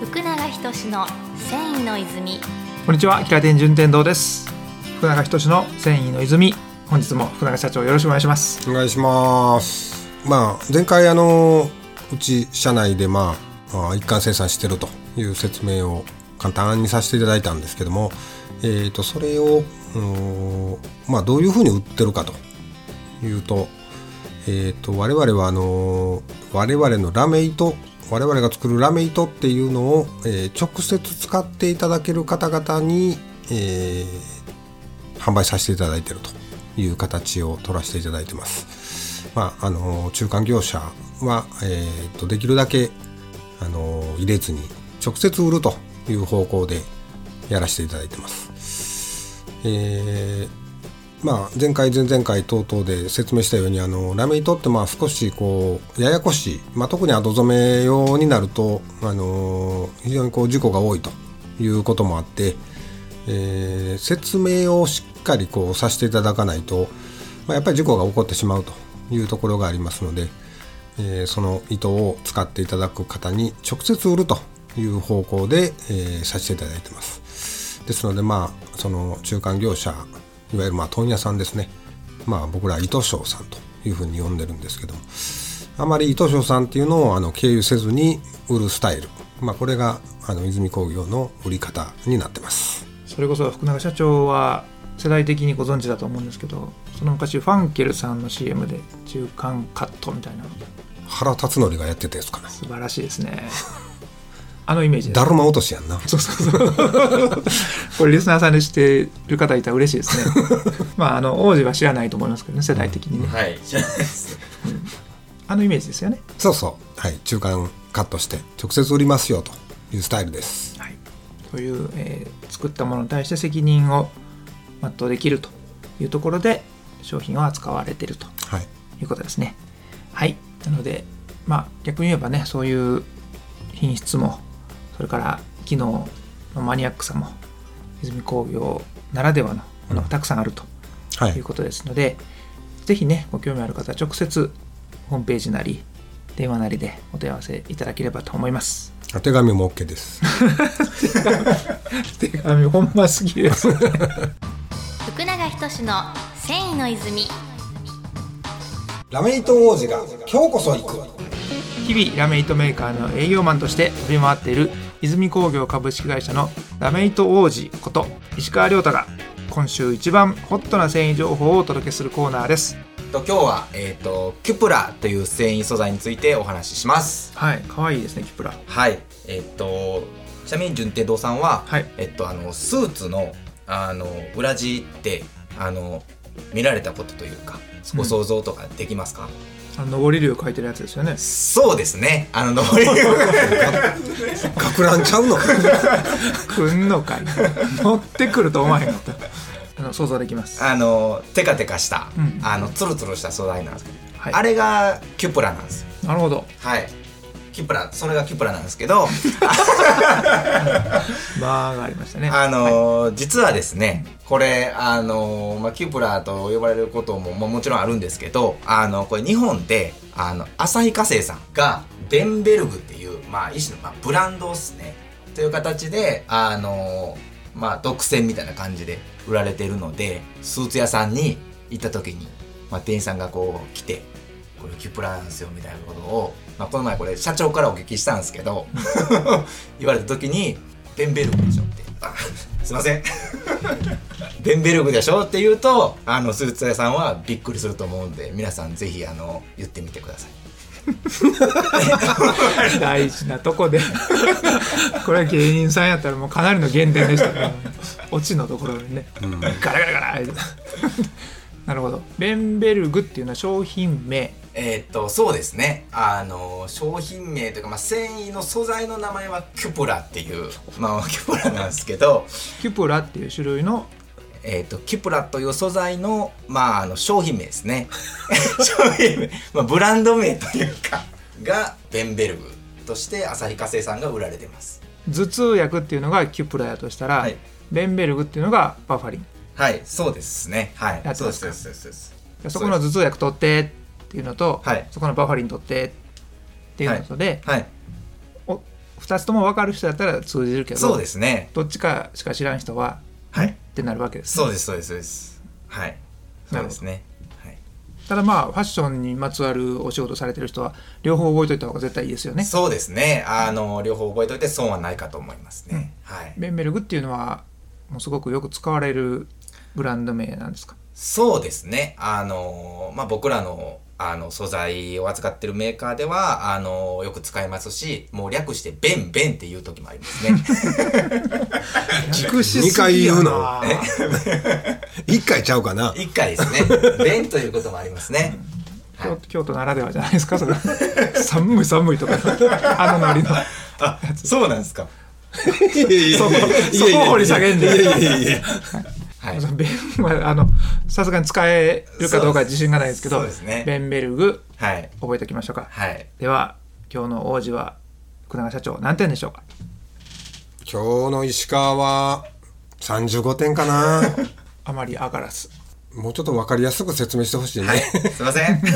福永仁の繊維の泉こんにちは、平天順天堂です。福永仁の繊維の泉。本日も福永社長よろしくお願いします。お願いします。まあ前回あのうち社内でまああ一貫生産してるという説明を簡単にさせていただいたんですけども、えー、とそれをまあどういうふうに売ってるかというと,、えー、と我々はあの我々のラメ糸我々が作るラメ糸っていうのを、えー直接使っていただける方々に、えー販売させていただいているという形を取らせていただいてます。まあ、あの中間業者は、えー、とできるだけあの入れずに直接売るという方向でやらせていただいてます。えーまあ、前回前々回等々で説明したようにあのラメ糸ってまあ少しこうややこしい、まあ、特に後染め用になるとあの非常にこう事故が多いということもあって、えー説明をしっかりこうさせていただかないと、まあ、やっぱり事故が起こってしまうというところがありますので、えーその糸を使っていただく方に直接売るという方向で、えーさせていただいてます。ですのでまあその中間業者いわゆるまあ問屋さんですね。まあ僕ら糸商さんというふうに呼んでるんですけども。あまり糸商さんっていうのをあの経由せずに売るスタイル、まあ、これがあの泉工業の売り方になってます。それこそ福永社長は世代的にご存知だと思うんですけど、その昔ファンケルさんの CM で中間カットみたいな。原辰徳がやってたやつかな。素晴らしいですね。あのイメージ。だるま落としやんなそうそうそう。これリスナーさんで知ってる方いたら嬉しいですね。まああの王子は知らないと思いますけどね世代的にね。はい、知らないです。あのイメージですよね。そうそうはい中間カットして直接売りますよというスタイルですはい、そういう、えー作ったものに対して責任を全うできるというところで商品を扱われているとはいいうことですね。はい、なので、まあ、逆に言えばねそういう品質もそれから機能のマニアックさも泉工業ならではのものがたくさんあるとはいいうことですので、ぜひねご興味ある方は直接ホームページなり電話なりでお問い合わせいただければと思います。お手紙も OK です 手紙ほんま好きです。福永仁の繊維の泉ラメ糸王子が今日こそ行く日々ラメイトメーカーの営業マンとして飛び回っている泉工業株式会社のラメイト王子こと石川亮太が今週一番ホットな繊維情報をお届けするコーナーですと今日はえっ、とキュプラという繊維素材についてお話しします。はい可愛いですねキプラはい、えっ、とちなみに順天堂さんは、はいえっとあのスーツのあの裏地ってあの見られたことというかご想像とかできますか？あの上り竜書いてるやつですよね。そうですね。あの上り 学ランちゃうの？くんのかい乗ってくると思わへんかった。あの想像できます。あのテカテカした、うん。あのツルツルした素材なんですけど、はい。あれがキュプラなんですよ。なるほど。はい。キュプラそれがキュプラなんですけど。バーがありましたね。あのー実はですねこれあのーまあ、キプラーと呼ばれることも、まあ、もちろんあるんですけどあのこれ日本であの旭化成さんがベンベルグっていう、まあ、一種の、まあ、ブランドですね。という形であのーまあ、独占みたいな感じで売られてるのでスーツ屋さんに行った時に、まあ、店員さんがこう来てこれキプラなんですよみたいなことを、まあ、この前これ社長からお聞きしたんですけど 言われた時に「ベンベルグでしょ」って「あ すいません。ベンベルグでしょ」って言うとあのスーツ屋さんはびっくりすると思うんで皆さんぜひあの言ってみてください。大事なとこで。これは芸人さんやったらもうかなりの減点でした。ねオチのところにね、ガラガラガラ。なるほど。ベンベルグっていうのは商品名えーっとそうですね。あの商品名というか、まあ、繊維の素材の名前はキュプラっていう、まあ、キュプラなんですけど、キュプラっていう種類のえー、とキュプラという素材の,、まあ、あの商品名ですね。商品名、まあ、ブランド名というかがベンベルグとして旭化成さんが売られてます。頭痛薬っていうのがキュプラやとしたら、はい。ベンベルグっていうのがバファリン。はいそうですね。はい。そうですそうですそうです。そこの頭痛薬取ってっていうのと、はい。そこのバファリン取ってっていうのとで、はい。2つとも分かる人だったら通じるけどそうですね。どっちかしか知らん人ははい。ってなるわけです、そうですそうですそうです。はい。そうですね。はい。ただまあファッションにまつわるお仕事されてる人は両方覚えといた方が絶対いいですよね。そうですね。あの両方覚えておいて損はないかと思いますね、はい。ベンベルグっていうのはもうすごくよく使われるブランド名なんですか？そうですね。あの、まあ、僕らの、あの、素材を扱ってるメーカーでは、あの、よく使いますし、もう略して、ベンベンっていう時もありますね。熟し二回言うのな一回ちゃうかな。一回ですね。ベンということもありますね。京京都ならではじゃないですかそれ寒い寒いとか。あのノリの。あ、そうなんですか。そこ掘り下げんでいやいやいやはい。ベンはあのさすがに使えるかどうか自信がないですけどそうですねベンベルグはい。覚えておきましょうかはい。では今日の王子は福永社長何点でしょうか？今日の石川は35点かな あまり上がらずもうちょっと分かりやすく説明してほしいね、はい。すいません。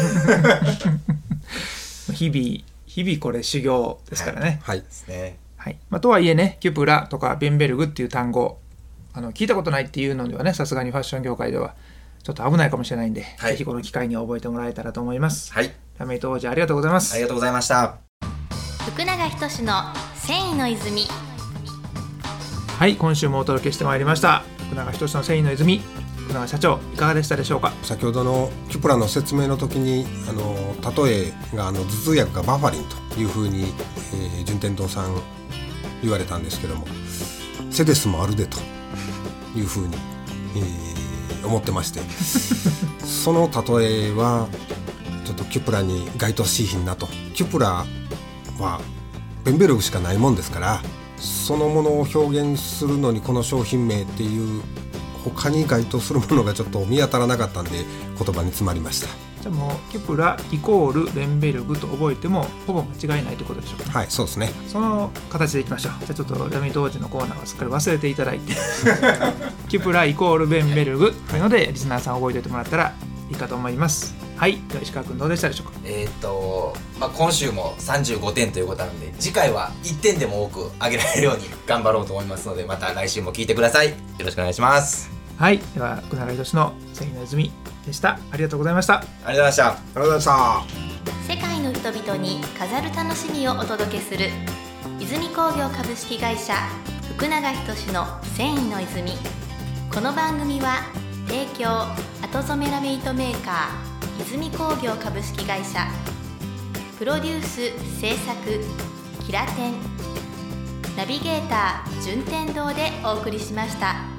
日々日々これ修行ですからね、はいですね。はいまあ、とはいえねキュプラとかベンベルグっていう単語あの聞いたことないっていうのではねさすがにファッション業界ではちょっと危ないかもしれないんで、はいぜひこの機会に覚えてもらえたらと思います。はい。ラメイト王子ありがとうございます。ありがとうございました。福永仁の繊維の泉はい、今週もお届けしてまいりました。福永仁の繊維の泉、福永社長いかがでしたでしょうか？先ほどのキュプラの説明の時にあの例えがあの頭痛薬がバファリンというふうに、えー順天堂さん言われたんですけどもセデスもあるでというふうに、えー思ってまして。その例えはちょっとキュプラに該当しいひんなと。キュプラはベンベルグしかないもんですからそのものを表現するのにこの商品名っていう他に該当するものがちょっと見当たらなかったんで言葉に詰まりました。じゃあもうキュプライコールベンベルグと覚えてもほぼ間違いないということでしょうか。はいそうですねその形でいきましょう。じゃあちょっとラメイト王子のコーナーはすっかり忘れていただいて、キュプライコールベンベルグというのでリスナーさん覚えておいてもらったらいいかと思います。はい、では石川君どうでしたでしょうか？えっ、と、まあ、今週も35点ということなので、次回は1点でも多く上げられるように頑張ろうと思いますので、また来週も聞いてください。よろしくお願いします。はい、では福永仁の繊維の泉でした。ありがとうございました。ありがとうございました。ありがとうございました世界の人々に飾る楽しみをお届けする泉工業株式会社福永仁の繊維の泉この番組は提供後染めラメイトメーカー泉工業株式会社プロデュース制作キラテンナビゲーター順天堂でお送りしました。